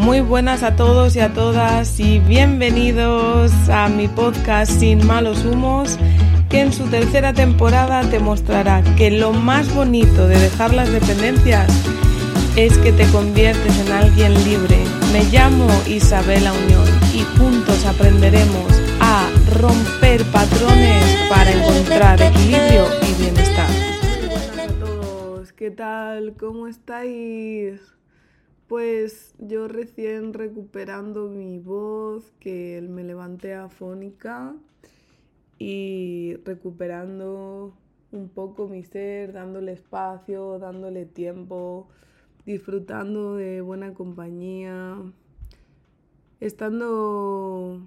Muy buenas a todos y a todas y bienvenidos a mi podcast Sin malos humos, que en su tercera temporada te mostrará que lo más bonito de dejar las dependencias es que te conviertes en alguien libre. Me llamo Isabela Unión y juntos aprenderemos a romper patrones para encontrar equilibrio y bienestar. A todos, ¿qué tal? ¿Cómo estáis? Pues yo recién recuperando mi voz, que me levanté afónica y recuperando un poco mi ser, dándole espacio, dándole tiempo, disfrutando de buena compañía, estando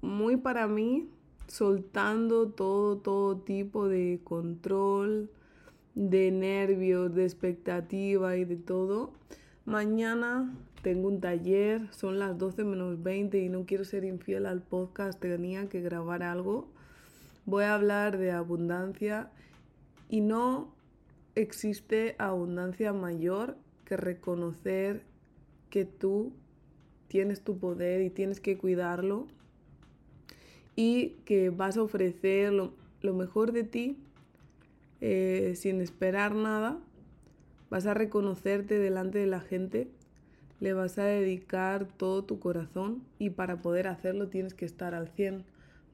muy para mí, soltando todo, todo tipo de control, de nervios, de expectativa y de todo Mañana tengo un taller, son las 12 menos 20 y no quiero ser infiel al podcast, tenía que grabar algo. Voy a hablar de abundancia y no existe abundancia mayor que reconocer que tú tienes tu poder y tienes que cuidarlo y que vas a ofrecer lo, mejor de ti eh, sin esperar nada Vas a reconocerte delante de la gente, le vas a dedicar todo tu corazón y para poder hacerlo tienes que estar al 100.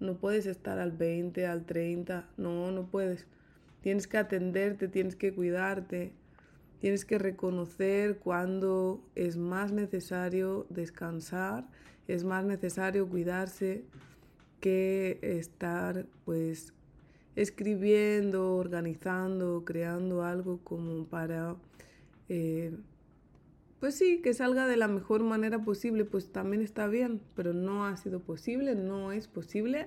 No puedes estar al 20, al 30, no, no puedes. Tienes que atenderte, tienes que cuidarte, tienes que reconocer cuando es más necesario descansar, es más necesario cuidarse que estar pues escribiendo, organizando, creando algo como para, eh, pues sí, que salga de la mejor manera posible, pues también está bien, pero no ha sido posible, no es posible.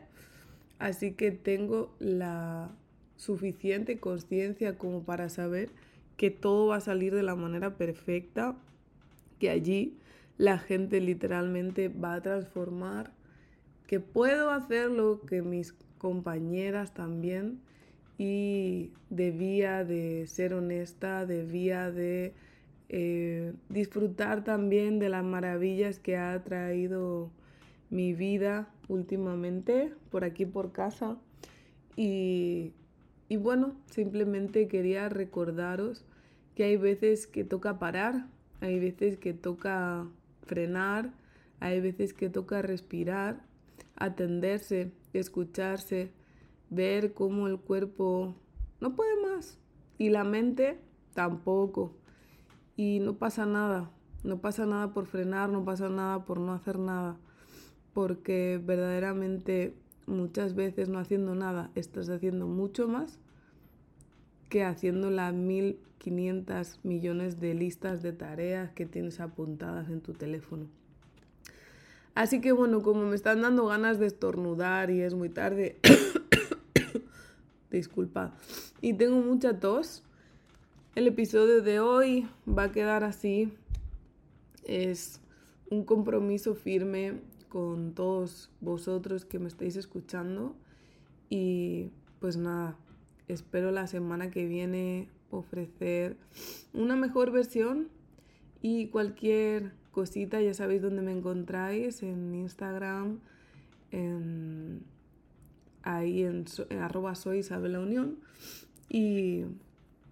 Así que tengo la suficiente conciencia como para saber que todo va a salir de la manera perfecta, que allí la gente literalmente va a transformar, que puedo hacerlo, que mis compañeras también y debía de ser honesta, debía de eh, disfrutar también de las maravillas que ha traído mi vida últimamente por aquí por casa. Y, y bueno, simplemente quería recordaros que hay veces que toca parar, hay veces que toca frenar, hay veces que toca respirar, atenderse escucharse, ver cómo el cuerpo no puede más y la mente tampoco. Y no pasa nada, no pasa nada por frenar, no pasa nada por no hacer nada, porque verdaderamente muchas veces no haciendo nada estás haciendo mucho más que haciendo las 1500 millones de listas de tareas que tienes apuntadas en tu teléfono. Así que bueno, como me están dando ganas de estornudar y es muy tarde, disculpa, y tengo mucha tos, el episodio de hoy va a quedar así. Es un compromiso firme con todos vosotros que me estáis escuchando y pues nada, espero la semana que viene ofrecer una mejor versión y cualquier cosita, ya sabéis dónde me encontráis, en Instagram, en, ahí en, arroba soy Isabel Unión. Y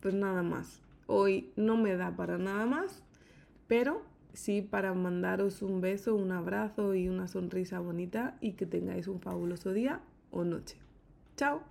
pues nada más. Hoy no me da para nada más, pero sí para mandaros un beso, un abrazo y una sonrisa bonita y que tengáis un fabuloso día o noche. Chao.